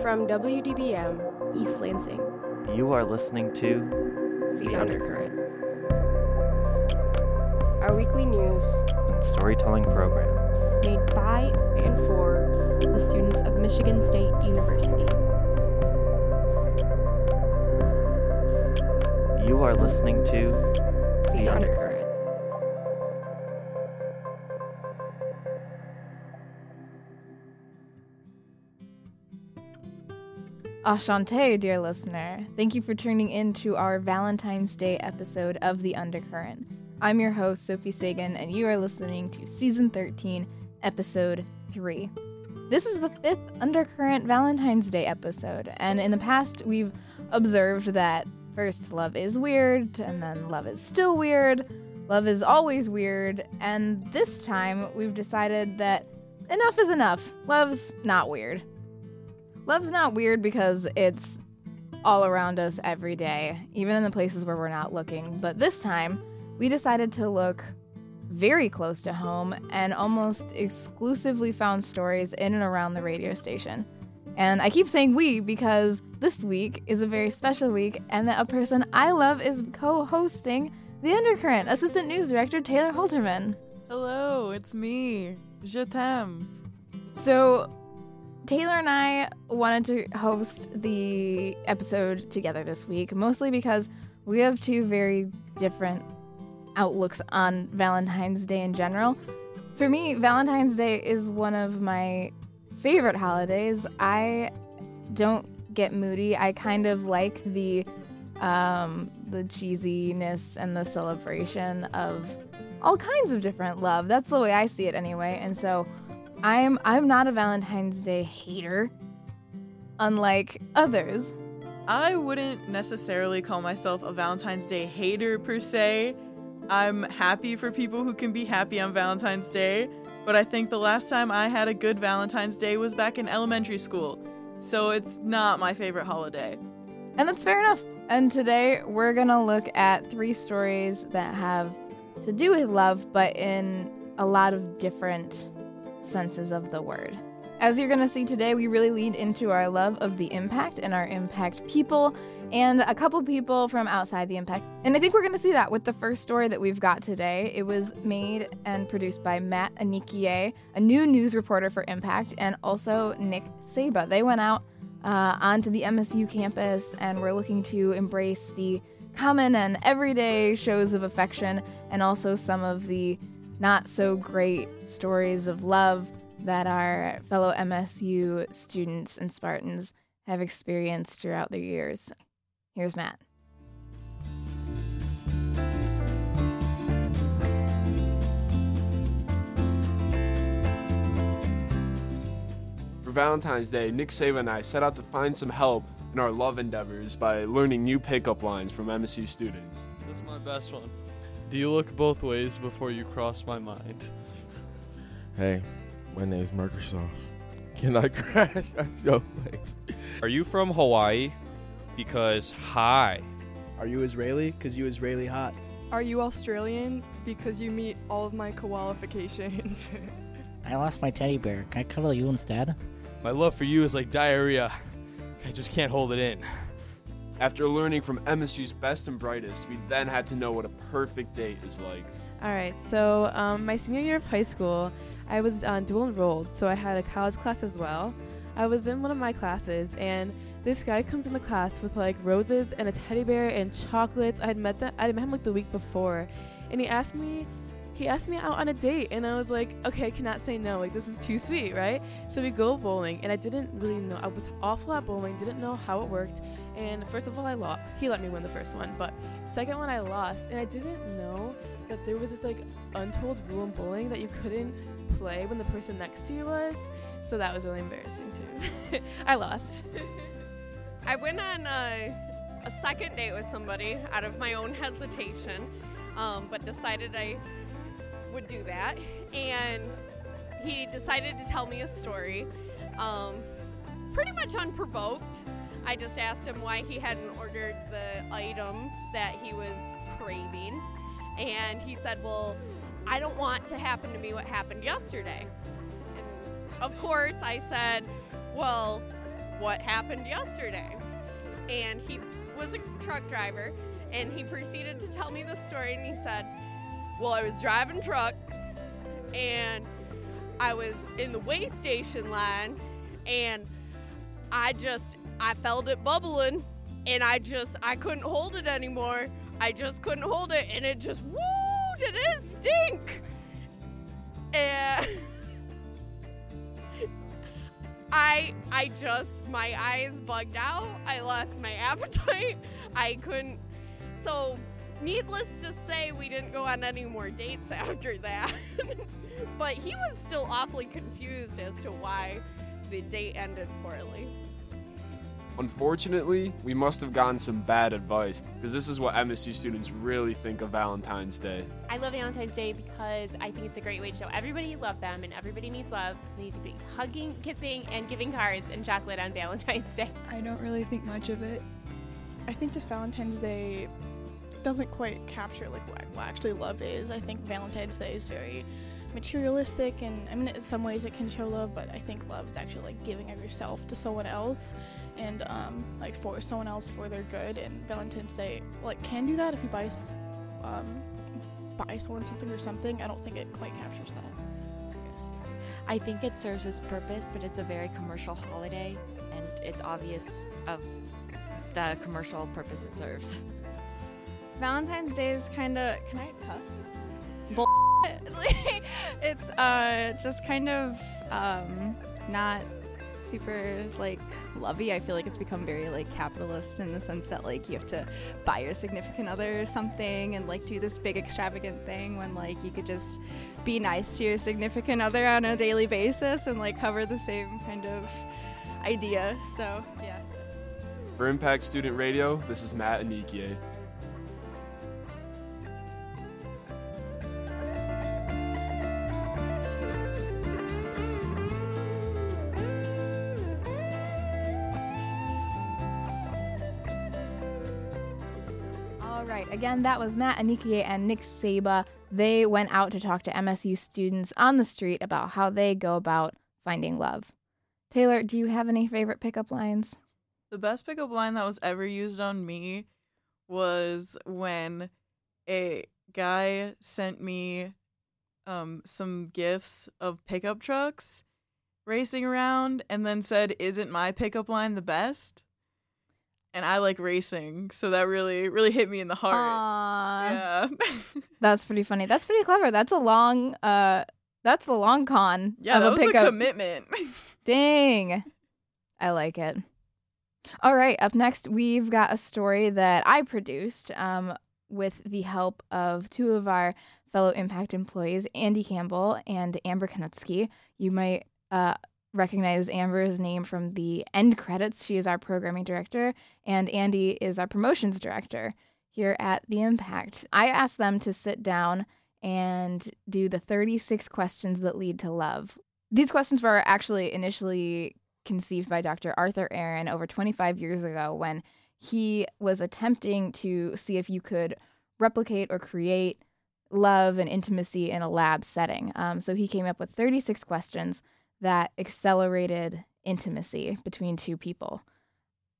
From WDBM East Lansing. You are listening to The, The Undercurrent, our weekly news and Storytelling Program. Made by and for the students of Michigan State University. You are listening to The, The Undercurrent. Ashante, dear listener. Thank you for tuning in to our Valentine's Day episode of The Undercurrent. I'm your host, Sophie Sagan, and you are listening to Season 13, Episode 3. This is the fifth Undercurrent Valentine's Day episode, and in the past, we've observed that first, love is weird, and then love is still weird, love is always weird, and this time, we've decided that enough is enough. Love's not weird. Love's not weird because it's all around us every day, even in the places where we're not looking. But this time, we decided to look very close to home and almost exclusively found stories in and around the radio station. And I keep saying we because this week is a very special week, and that a person I love is co hosting The Undercurrent, Assistant News Director Taylor Haelterman. Hello, it's me. Je t'aime. So, Taylor and I wanted to host the episode together this week, mostly because we have two very different outlooks on Valentine's Day in general. For me, Valentine's Day is one of my favorite holidays. I don't get moody. I kind of like the um, the cheesiness and the celebration of all kinds of different love. That's the way I see it anyway. And so I'm I'm not a Valentine's Day hater, unlike others. I wouldn't necessarily call myself a Valentine's Day hater per se. I'm happy for people who can be happy on Valentine's Day, but I think the last time I had a good Valentine's Day was back in elementary school. So it's not my favorite holiday. And that's fair enough. And today we're gonna look at three stories that have to do with love, but in a lot of different senses of the word. As you're gonna see today, we really lead into our love of the impact and our impact people and a couple people from outside the impact. And I think we're gonna see that with the first story that we've got today. It was made and produced by Matt Anikiej, a new news reporter for Impact, and also Nick Saba. They went out uh, onto the MSU campus and we're looking to embrace the common and everyday shows of affection and also some of the not so great stories of love that our fellow MSU students and Spartans have experienced throughout their years. Here's Matt. For Valentine's Day, Nick Saba and I set out to find some help in our love endeavors by learning new pickup lines from MSU students. This is my best one. Do you look both ways before you cross my mind? Hey, my name's Microsoft. Can I crash at your place? Are you from Hawaii? Because hi. Are you Israeli? Because you Israeli hot. Are you Australian? Because you meet all of my qualifications. I lost my teddy bear. Can I cuddle you instead? My love for you is like diarrhea. I just can't hold it in. After learning from MSU's best and brightest, we then had to know what a perfect date is like. All right, so um, my senior year of high school, I was uh, dual enrolled, so I had a college class as well. I was in one of my classes, and this guy comes in the class with like roses and a teddy bear and chocolates. I had met that I had met him like the week before, and he asked me he asked me out on a date and I was like, okay, I cannot say no. Like this is too sweet, right? So we go bowling and I didn't really know I was awful at bowling, didn't know how it worked. And first of all I lost he let me win the first one, but second one I lost and I didn't know that there was this like untold rule in bowling that you couldn't play when the person next to you was. So that was really embarrassing too. I lost. I went on a, a, second date with somebody out of my own hesitation, um, but decided I would do that. And he decided to tell me a story, um, pretty much unprovoked. I just asked him why he hadn't ordered the item that he was craving. And he said, Well, I don't want to happen to me what happened yesterday. And of course, I said, Well, what happened yesterday? And he was a truck driver, and he proceeded to tell me the story. And he said, Well, I was driving truck, and I was in the way station line, and I just, I felt it bubbling, and I just, I couldn't hold it anymore. I just couldn't hold it, and it just, woo, did it stink? And I I just my eyes bugged out. I lost my appetite. I couldn't so needless to say we didn't go on any more dates after that. but he was still awfully confused as to why the date ended poorly. Unfortunately, we must have gotten some bad advice because this is what MSU students really think of Valentine's Day. I love Valentine's Day because I think it's a great way to show everybody you love them and everybody needs love. You need to be hugging, kissing, and giving cards and chocolate on Valentine's Day. I don't really think much of it. I think just Valentine's Day doesn't quite capture like what, what actually love is. I think Valentine's Day is very materialistic and I mean in some ways it can show love, but I think love is actually like giving of yourself to someone else and um, like for someone else for their good and Valentine's Day like can do that if you buy s- um, buy someone something or something. I don't think it quite captures that. I think it serves its purpose, but it's a very commercial holiday, and it's obvious of the commercial purpose it serves. Valentine's Day is kind of can I cuss? Bull. It's uh just kind of um not super like lovey. I feel like it's become very like capitalist in the sense that like you have to buy your significant other something and like do this big extravagant thing when like you could just be nice to your significant other on a daily basis and like cover the same kind of idea. So yeah. For Impact Student Radio, this is Matt Anikiej. Again, that was Matt Anikiej and Nick Saba. They went out to talk to MSU students on the street about how they go about finding love. Taylor, do you have any favorite pickup lines? The best pickup line that was ever used on me was when a guy sent me um, some gifts of pickup trucks racing around and then said, Isn't my pickup line the best? And I like racing, so that really, really hit me in the heart. Aww. Yeah. That's pretty funny. That's pretty clever. That's a long uh that's the long con Yeah, of that a was pickup. a commitment. Dang. I like it. All right, up next, we've got a story that I produced um, with the help of two of our fellow Impact employees, Andy Campbell and Amber Kienutske. You might uh, recognize Amber's name from the end credits. She is our programming director, and Andy is our promotions director here at the Impact. I asked them to sit down and do the 36 questions that lead to love. These questions were actually initially conceived by Dr. Arthur Aron over 25 years ago when he was attempting to see if you could replicate or create love and intimacy in a lab setting. Um, so he came up with 36 questions that accelerated intimacy between two people.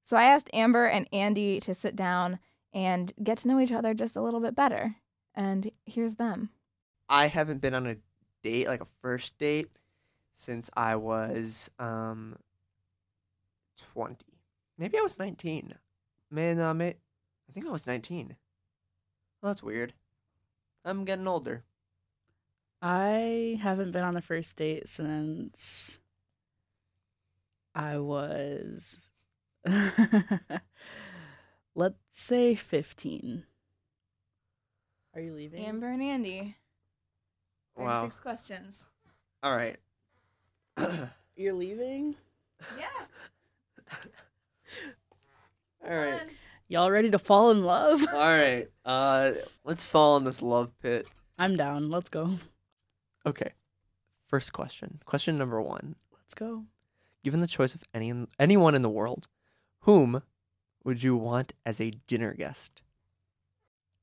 So I asked Amber and Andy to sit down and get to know each other just a little bit better. And here's them. I haven't been on a date, like a first date, since I was um 20. Maybe I was 19. Man, uh, may- I think I was 19. Well, that's weird. I'm getting older. I haven't been on a first date since I was, let's say, 15. Are you leaving? Amber and Andy. Wow. 36 questions. All right. You're leaving? Yeah. All right. Y'all ready to fall in love? All right. Uh, let's fall in this love pit. I'm down. Let's go. Okay. First question. Question number one. Let's go. Given the choice of any anyone in the world, whom would you want as a dinner guest?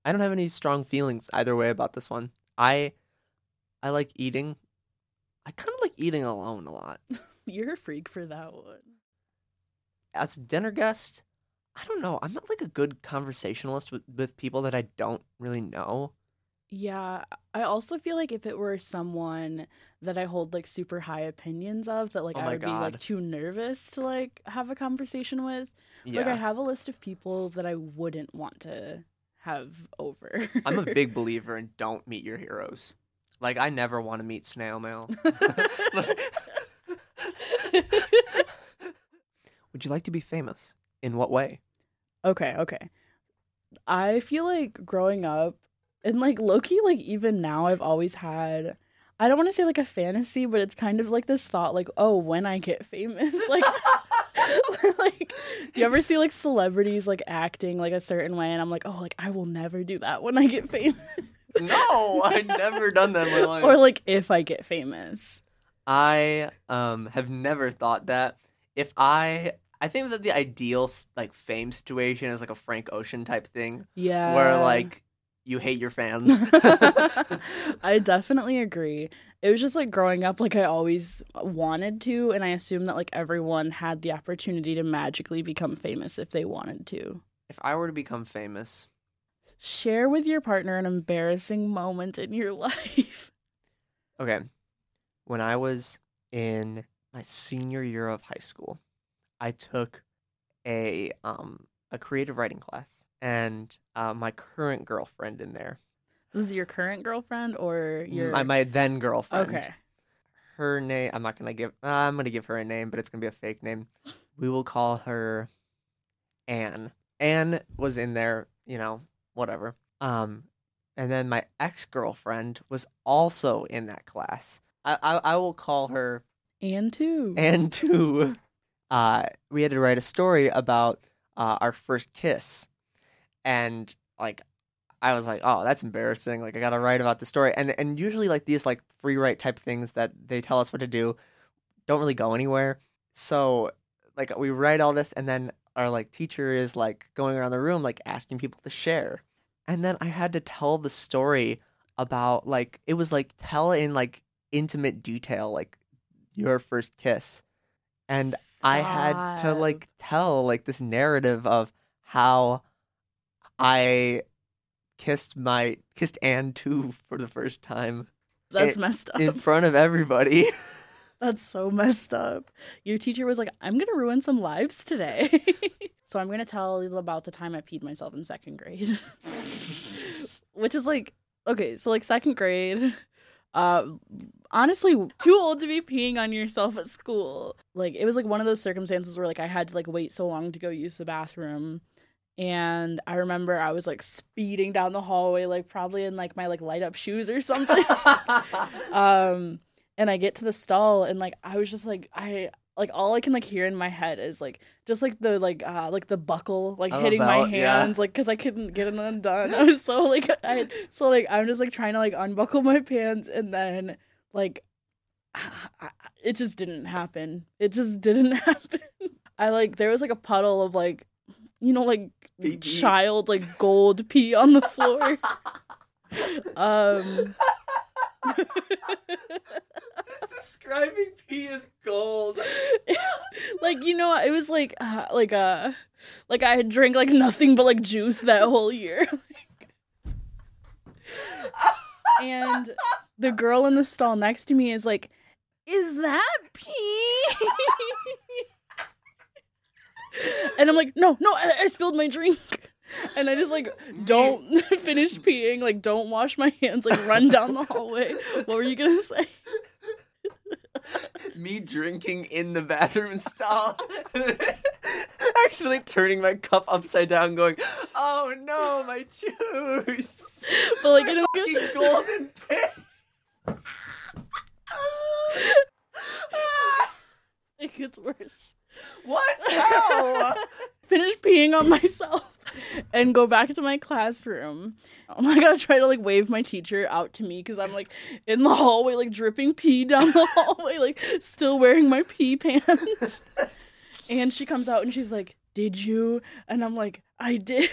I don't have any strong feelings either way about this one. I I like eating. I kind of like eating alone a lot. You're a freak for that one. As a dinner guest, I don't know. I'm not like a good conversationalist with, with people that I don't really know. Yeah, I also feel like if it were someone that I hold like super high opinions of, that like Oh I would be like too nervous to like have a conversation with. Like I have a list of people that I wouldn't want to have over. I'm a big believer in don't meet your heroes. Like I never want to meet snail mail. Would you like to be famous? In what way? Okay, okay. I feel like growing up and like lowkey, like even now I've always had I don't want to say like a fantasy, but it's kind of like this thought like, oh, when I get famous, like like do you ever see like celebrities like acting like a certain way and I'm like, oh, like I will never do that when I get famous. No, I've never done that in my life. or like if I get famous. I um have never thought that. If I I think that the ideal like fame situation is like a Frank Ocean type thing. Yeah. Where like you hate your fans. I definitely agree. It was just like growing up, like I always wanted to, and I assumed that like everyone had the opportunity to magically become famous if they wanted to. if I were to become famous, Share with your partner an embarrassing moment in your life. Okay. When I was in my senior year of high school, I took a um a creative writing class and uh, my current girlfriend in there, This is your current girlfriend or your my my then girlfriend. Okay. Her name I'm not gonna give. Uh, I'm gonna give her a name, but it's gonna be a fake name. We will call her Anne. Anne was in there, you know, whatever. Um, and then my ex girlfriend was also in that class. I, I I will call her Anne too. Anne too. Uh, we had to write a story about uh, our first kiss, and like I was like, oh, that's embarrassing. Like I gotta write about the story, and and usually like these like free write type things that they tell us what to do don't really go anywhere. So like we write all this, and then our like teacher is like going around the room like asking people to share, and then I had to tell the story about like it was like tell in like intimate detail like your first kiss and i had to like tell like this narrative of how i kissed my kissed anne too for the first time That's in- messed up. in front of everybody That's so messed up. Your teacher was like, I'm to ruin some lives today. so I'm to tell about the time I peed myself in second grade. Which is like, okay, so like second grade, uh, honestly, too old to be peeing on yourself at school. Like, it was like one of those circumstances where like I had to like wait so long to go use the bathroom. And I remember I was like speeding down the hallway, like probably in like my like light up shoes or something. um, and I get to the stall and like I was just like I like all I can like hear in my head is like just like the like uh like the buckle like Of a hitting belt, my yeah. hands like because I couldn't get it undone. I was so like I so like I'm just like trying to like unbuckle my pants and then like it just didn't happen. It just didn't happen. I like there was like a puddle of like you know like child like gold pee on the floor. um Just describing pee as gold. like you know it was like uh, like uh like I had drank like nothing but like juice that whole year. and the girl in the stall next to me is like, "Is that pee?" And I'm like, "No, no, I, I spilled my drink." And I just like don't finish peeing, like don't wash my hands, like run down the hallway. What were you gonna say? me drinking in the bathroom stall, actually turning my cup upside down, going, "Oh no, my juice!" But like my in a fucking golden pit. It gets worse. What? How? Finish peeing on myself and go back to my classroom. Oh my god, try to like wave my teacher out to me because I'm like in the hallway, like dripping pee down the hallway, like still wearing my pee pants. and she comes out and she's like, Did you? And I'm like, I did.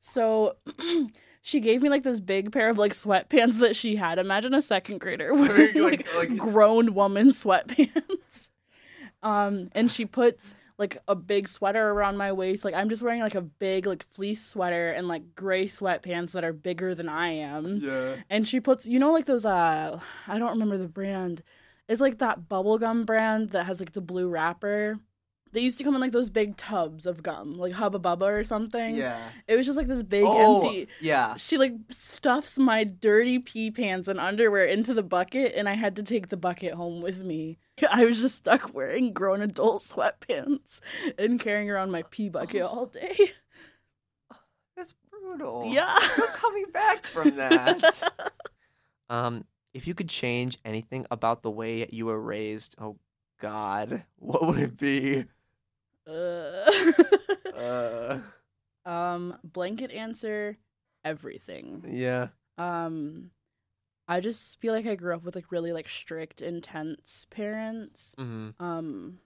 so she gave me like this big pair of like sweatpants that she had. Imagine a second grader wearing like, grown woman sweatpants. Um, and she puts like a big sweater around my waist. Like I'm just wearing like a big like fleece sweater and like gray sweatpants that are bigger than I am. Yeah. And she puts, you know, like those uh, I don't remember the brand. It's like that bubblegum brand that has like the blue wrapper. They used to come in like those big tubs of gum, like Hubba Bubba or something. Yeah. It was just like this big Oh, empty. yeah. She like stuffs my dirty pee pants and underwear into the bucket, and I had to take the bucket home with me. I was just stuck wearing grown adult sweatpants and carrying around my pee bucket all day. That's brutal. Yeah. No coming back from that. um, if you could change anything about the way you were raised, oh God, what would it be? Uh, Uh, um, blanket answer, everything. yeah. Um, I just feel like I grew up with like really like strict, intense parents. hmm Um,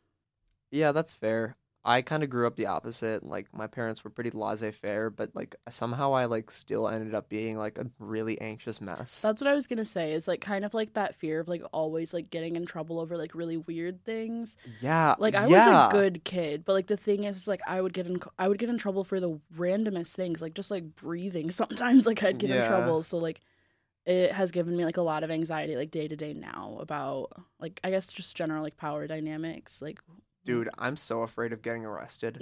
Yeah, that's fair. I kind of grew up the opposite. Like my parents were pretty laissez-faire, but like somehow I like still ended up being like a really anxious mess. that's what I was gonna say. Is like kind of like that fear of like always like getting in trouble over like really weird things. Yeah, Like I yeah. was a good kid, but like the thing is, is like I would get in I would get in trouble for the randomest things, like just like breathing. Sometimes like I'd get in trouble. So like it has given me like a lot of anxiety like day to day now about like I guess just general like power dynamics. Like Dude, mm. I'm so afraid of getting arrested.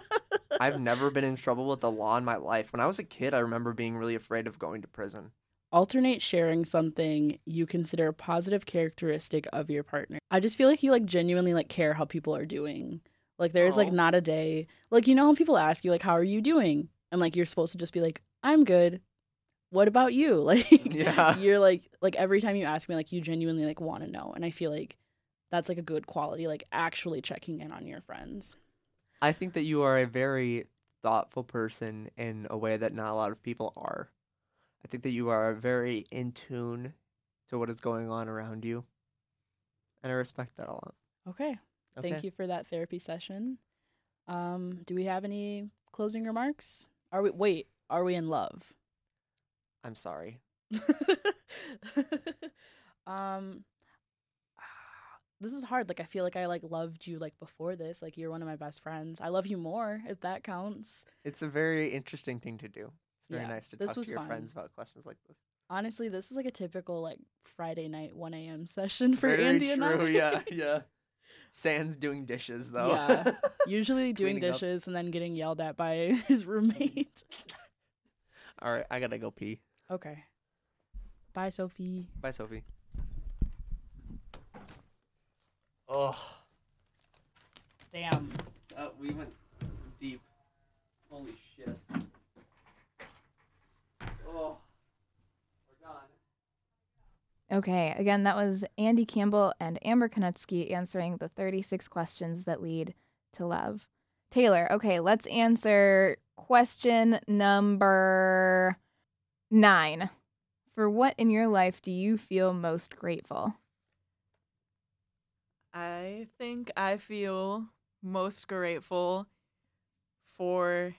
I've never been in trouble with the law in my life. When I was a kid, I remember being really afraid of going to prison. alternate sharing something you consider a positive characteristic of your partner. I just feel like you like genuinely like care how people are doing. Like there's like not a day like you know when people ask you like how are you doing and like you're supposed to just be like I'm good. What about you? Like Yeah. you're like like every time you ask me like you genuinely like want to know and I feel like that's like a good quality like actually checking in on your friends. I think that you are a very thoughtful person in a way that not a lot of people are. I think that you are very in tune to what is going on around you. And I respect that a lot. Okay. Thank you for that therapy session. Um, do we have any closing remarks? Are we wait, are we in love? I'm sorry. um this is hard. Like I feel like I like loved you like before this. Like you're one of my best friends. I love you more if that counts. It's a very interesting thing to do. It's very Yeah, nice to this talk was to your fun. friends about questions like this. Honestly, this is like a typical like Friday night 1 a.m. session for very Andy and I. yeah, yeah. Sans doing dishes though. Yeah. Usually doing Cleaning up. dishes and then getting yelled at by his roommate. All right, I gotta go pee. okay. Bye, Sophie. Bye, Sophie. Oh, Damn. uh, we went deep. Holy shit. Oh, we're done. Okay, again, that was Andy Campbell and Amber Kienutske answering the 36 questions that lead to love. Taylor, okay, let's answer question number nine. For what in your life do you feel most grateful? I think I feel most grateful for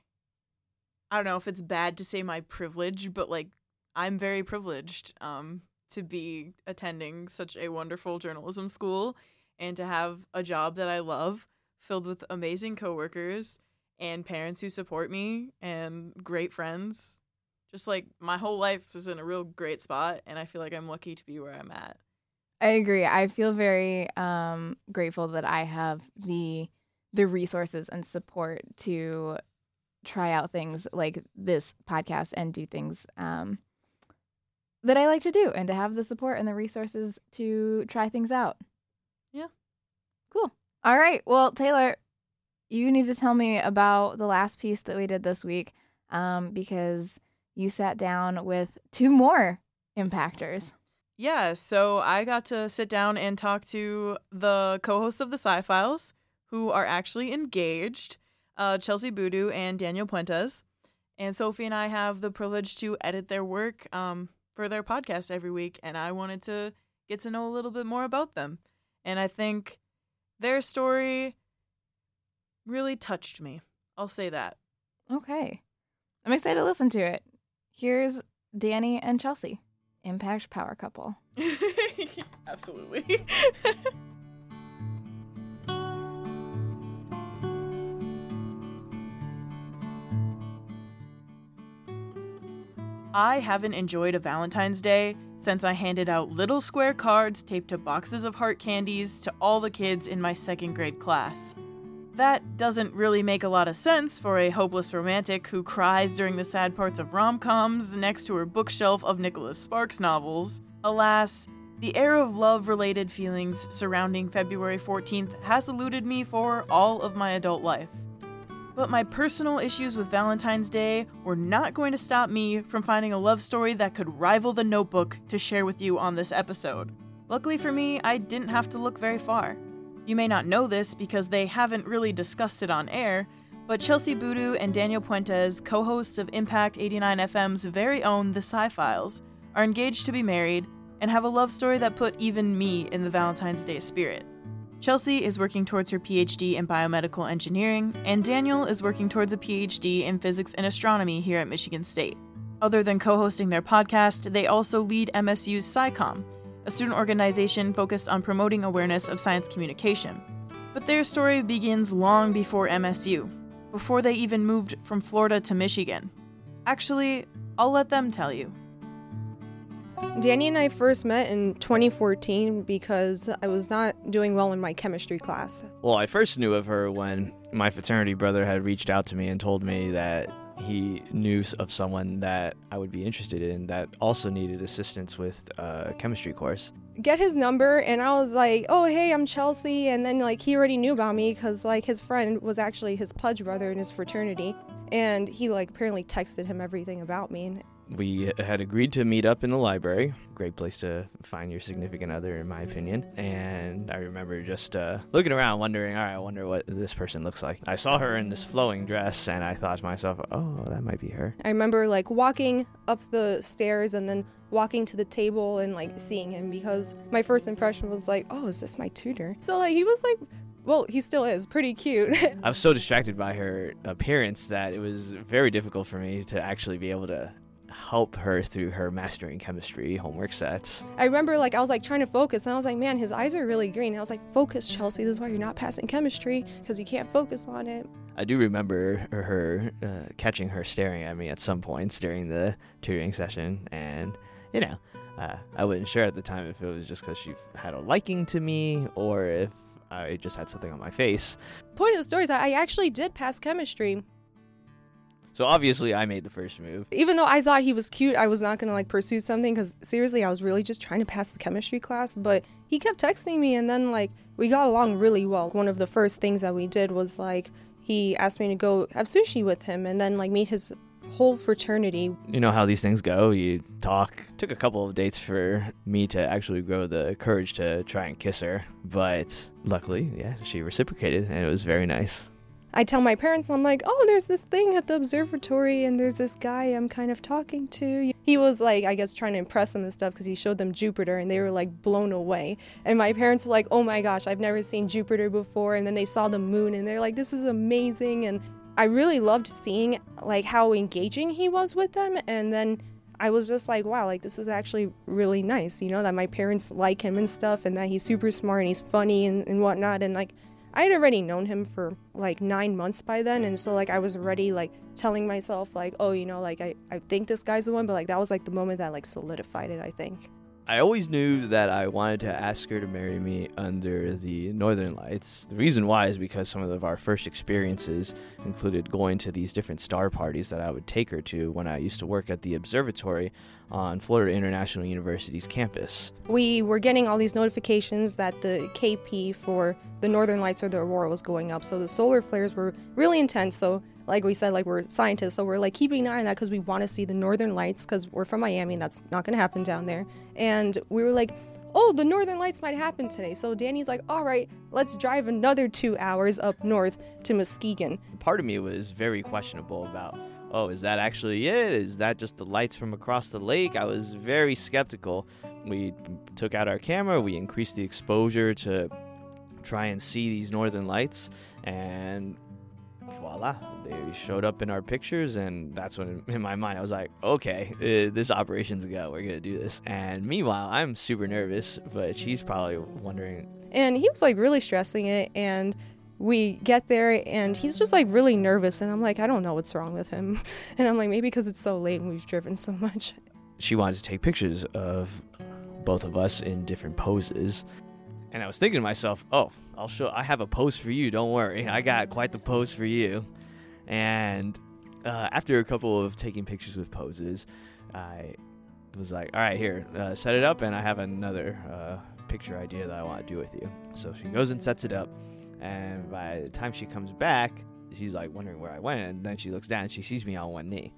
I don't know if it's bad to say my privilege, but like I'm very privileged um to be attending such a wonderful journalism school and to have a job that I love filled with amazing coworkers and parents who support me and great friends. Just like my whole life is in a real great spot and I feel like I'm lucky to be where I'm at. I agree. I feel very um, grateful that I have the the resources and support to try out things like this podcast and do things um, that I like to do, and to have the support and the resources to try things out. Yeah. Cool. All right. Well, Taylor, you need to tell me about the last piece that we did this week, um, because you sat down with two more impactors. Yeah, so I got to sit down and talk to the co-hosts of the Sci Files, who are actually engaged, uh, Chelsie Boodoo and Daniel Puentes. And Sophie and I have the privilege to edit their work um, for their podcast every week, and I wanted to get to know a little bit more about them. And I think their story really touched me. I'll say that. Okay. I'm excited to listen to it. Here's Danny and Chelsea, Impact Power Couple. Absolutely. I haven't enjoyed a Valentine's Day since I handed out little square cards taped to boxes of heart candies to all the kids in my second grade class. That doesn't really make a lot of sense for a hopeless romantic who cries during the sad parts of rom coms next to her bookshelf of Nicholas Sparks novels. Alas, the air of love related feelings surrounding February 14th has eluded me for all of my adult life. But my personal issues with Valentine's Day were not going to stop me from finding a love story that could rival the notebook to share with you on this episode. Luckily for me, I didn't have to look very far. You may not know this because they haven't really discussed it on air, but Chelsie Boodoo and Daniel Puentes, co hosts of Impact 89 FM's very own The Sci Files, are engaged to be married and have a love story that put even me in the Valentine's Day spirit. Chelsea is working towards her PhD in biomedical engineering, and Daniel is working towards a PhD in physics and astronomy here at Michigan State. Other than co hosting their podcast, they also lead MSU's SciComm, a student organization focused on promoting awareness of science communication. But their story begins long before MSU, before they even moved from Florida to Michigan. Actually, I'll let them tell you. Danny and I first met in 2014 because I was not doing well in my chemistry class. Well, I first knew of her when my fraternity brother had reached out to me and told me that he knew of someone that I would be interested in that also needed assistance with uh, a chemistry course. Get his number, and I was like, "Oh, hey, I'm Chelsie," and then like he already knew about me because like his friend was actually his pledge brother in his fraternity, and he like apparently texted him everything about me. We had agreed to meet up in the library. Great place to find your significant other, in my opinion. And I remember just uh, looking around, wondering, all right, I wonder what this person looks like. I saw her in this flowing dress, and I thought to myself, oh, that might be her. I remember like walking up the stairs and then walking to the table and like seeing him because my first impression was like, oh, is this my tutor? So like he was like well, he still is pretty cute. I was so distracted by her appearance that it was very difficult for me to actually be able to help her through her mastering chemistry homework sets. I remember like I was like trying to focus and I was like, man, his eyes are really green. And I was like, focus, Chelsie. This is why you're not passing chemistry because you can't focus on it. I do remember her uh, catching her staring at me at some points during the tutoring session, and you know, uh, I wasn't sure at the time if it was just because she had a liking to me or if I just had something on my face. Point of the story is I actually did pass chemistry. So obviously, I made the first move. Even though I thought he was cute, I was not gonna like pursue something because seriously, I was really just trying to pass the chemistry class. But he kept texting me, and then like we got along really well. One of the first things that we did was like he asked me to go have sushi with him, and then like meet his whole fraternity. You know how these things go. You talk. Took a couple of dates for me to actually grow the courage to try and kiss her, but luckily, yeah, she reciprocated, and it was very nice. I tell my parents, I'm like, oh, there's this thing at the observatory, and there's this guy I'm kind of talking to. He was like, I guess, trying to impress them and stuff because he showed them Jupiter, and they were like blown away. And my parents were like, oh my gosh, I've never seen Jupiter before. And then they saw the moon, and they're like, this is amazing. And I really loved seeing like how engaging he was with them, and then. I was just like, wow, like this is actually really nice, you know, that my parents like him and stuff, and that he's super smart and he's funny and, and whatnot. And like, I had already known him for like nine months by then, and so like I was already like telling myself like, oh, you know, like I, I think this guy's the one, but like that was like the moment that like solidified it, I think. I always knew that I wanted to ask her to marry me under the Northern Lights. The reason why is because some of our first experiences included going to these different star parties that I would take her to when I used to work at the observatory on Florida International University's campus. We were getting all these notifications that the KP for the Northern Lights or the Aurora was going up, so the solar flares were really intense. So like we said, like we're scientists, so we're like keeping an eye on that because we want to see the northern lights because we're from Miami and that's not going to happen down there. And we were like, oh, the northern lights might happen today. So Danny's like, all right, let's drive another two hours up north to Muskegon. Part of me was very questionable about, oh, is that actually it? Is that just the lights from across the lake? I was very skeptical. We took out our camera, we increased the exposure to try and see these northern lights and voila, they showed up in our pictures, and that's when in my mind I was like, okay, uh, this operation's a go. We're gonna do this. And meanwhile, I'm super nervous, but she's probably wondering. And he was like really stressing it, and we get there, and he's just like really nervous, and I'm like, I don't know what's wrong with him, and I'm like, maybe because it's so late and we've driven so much. She wanted to take pictures of both of us in different poses. And I was thinking to myself, oh, I'll show I have a pose for you, don't worry. I got quite the pose for you. And uh, after a couple of taking pictures with poses, I was like, all right, here, uh, set it up, and I have another uh, picture idea that I want to do with you. So she goes and sets it up, and by the time she comes back, she's like wondering where I went, and then she looks down and she sees me on one knee.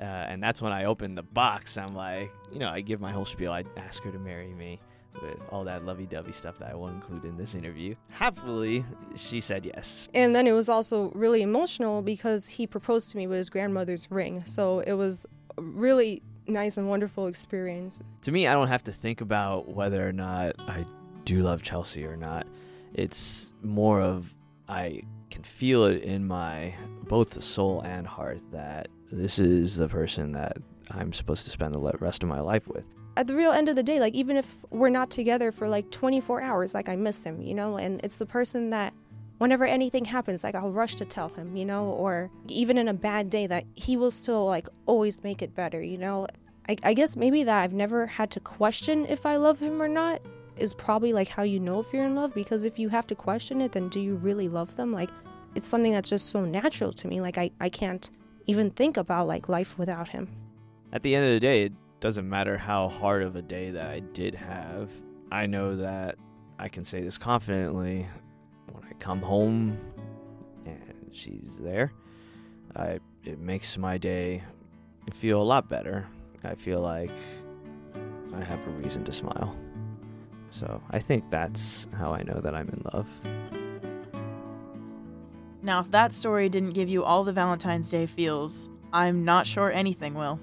Uh, and that's when I open the box. I'm like, you know, I give my whole spiel. I ask her to marry me with all that lovey dovey stuff that I won't include in this interview. Happily, she said yes. And then it was also really emotional because he proposed to me with his grandmother's ring. So it was a really nice and wonderful experience. To me, I don't have to think about whether or not I do love Chelsie or not. It's more of I can feel it in my both the soul and heart that this is the person that I'm supposed to spend the rest of my life with. At the real end of the day, like even if we're not together for like 24 hours, like I miss him, you know, and it's the person that whenever anything happens, like I'll rush to tell him, you know, or even in a bad day, that he will still like always make it better, you know. I, I guess maybe that I've never had to question if I love him or not is probably like how you know if you're in love because if you have to question it, then do you really love them? Like it's something that's just so natural to me. Like I, I can't even think about like life without him. At the end of the day, doesn't matter how hard of a day that I did have. I know that I can say this confidently when I come home and she's there. I it makes my day feel a lot better. I feel like I have a reason to smile. So I think that's how I know that I'm in love. Now, if that story didn't give you all the Valentine's Day feels, I'm not sure anything will.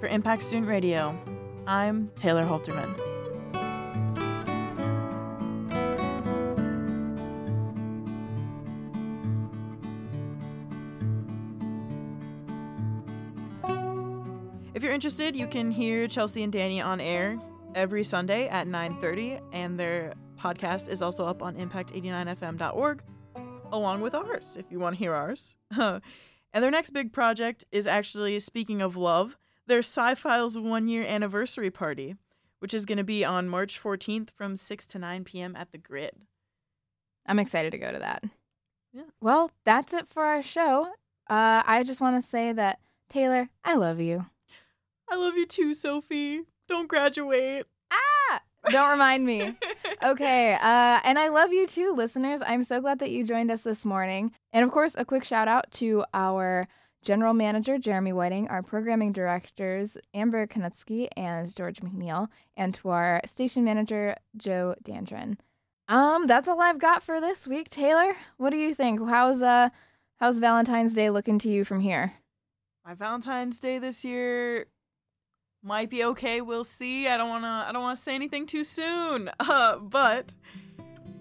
For Impact Student Radio, I'm Taylor Haelterman. If you're interested, you can hear Chelsie and Danny on air every Sunday at 9:30 and their podcast is also up on impact89fm.org along with ours if you want to hear ours. and their next big project is actually, speaking of love, their Sci Files one year anniversary party, which is going to be on March 14th from 6 to 9 p.m. at the Grid. I'm excited to go to that. Yeah. Well, that's it for our show. Uh, I just want to say that, Taylor, I love you. I love you too, Sophie. Don't graduate. Ah! Don't remind me. okay. Uh, and I love you too, listeners. I'm so glad that you joined us this morning. And of course, a quick shout out to our general manager, Jeremy Whiting, our programming directors, Amber Kienutske and George McNeil, and to our station manager, Joe Dandrin. Um, that's all I've got for this week. Taylor, what do you think? How's uh how's Valentine's Day looking to you from here? My Valentine's Day this year might be okay. We'll see. I don't wanna I don't wanna say anything too soon. Uh, but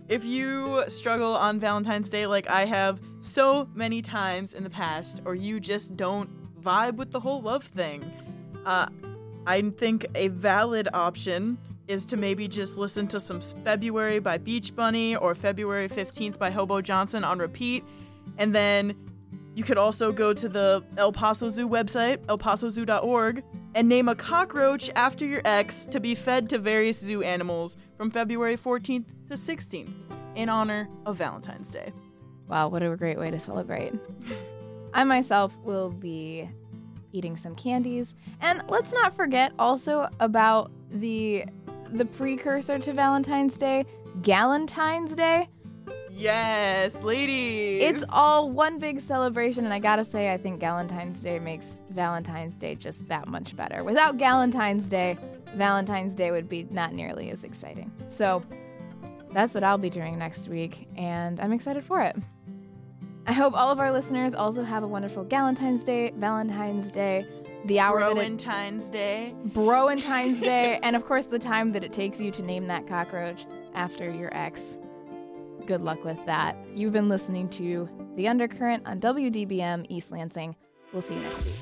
if you struggle on Valentine's Day like I have so many times in the past, or you just don't vibe with the whole love thing, uh, I think a valid option is to maybe just listen to some February by Beach Bunny or February 15th by Hobo Johnson on repeat. And then you could also go to the El Paso Zoo website, elpasozoo.org, and name a cockroach after your ex to be fed to various zoo animals from February 14th to 16th in honor of Valentine's Day. Wow, what a great way to celebrate. I myself will be eating some candies. And let's not forget also about the the precursor to Valentine's Day, Galentine's Day. Yes, ladies. It's all one big celebration, and I gotta say, I think Galentine's Day makes Valentine's Day just that much better. Without Galentine's Day, Valentine's Day would be not nearly as exciting. So that's what I'll be doing next week, and I'm excited for it. I hope all of our listeners also have a wonderful Valentine's Day, Valentine's Day, the hour that it, Valentine's Day, Broentine's Day, and of course the time that it takes you to name that cockroach after your ex. Good luck with that. You've been listening to The Undercurrent on WDBM East Lansing. We'll see you next week.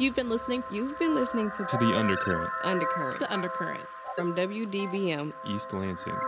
You've been listening. You've been listening to, To the Undercurrent, Undercurrent. The Undercurrent. from WDBM East Lansing.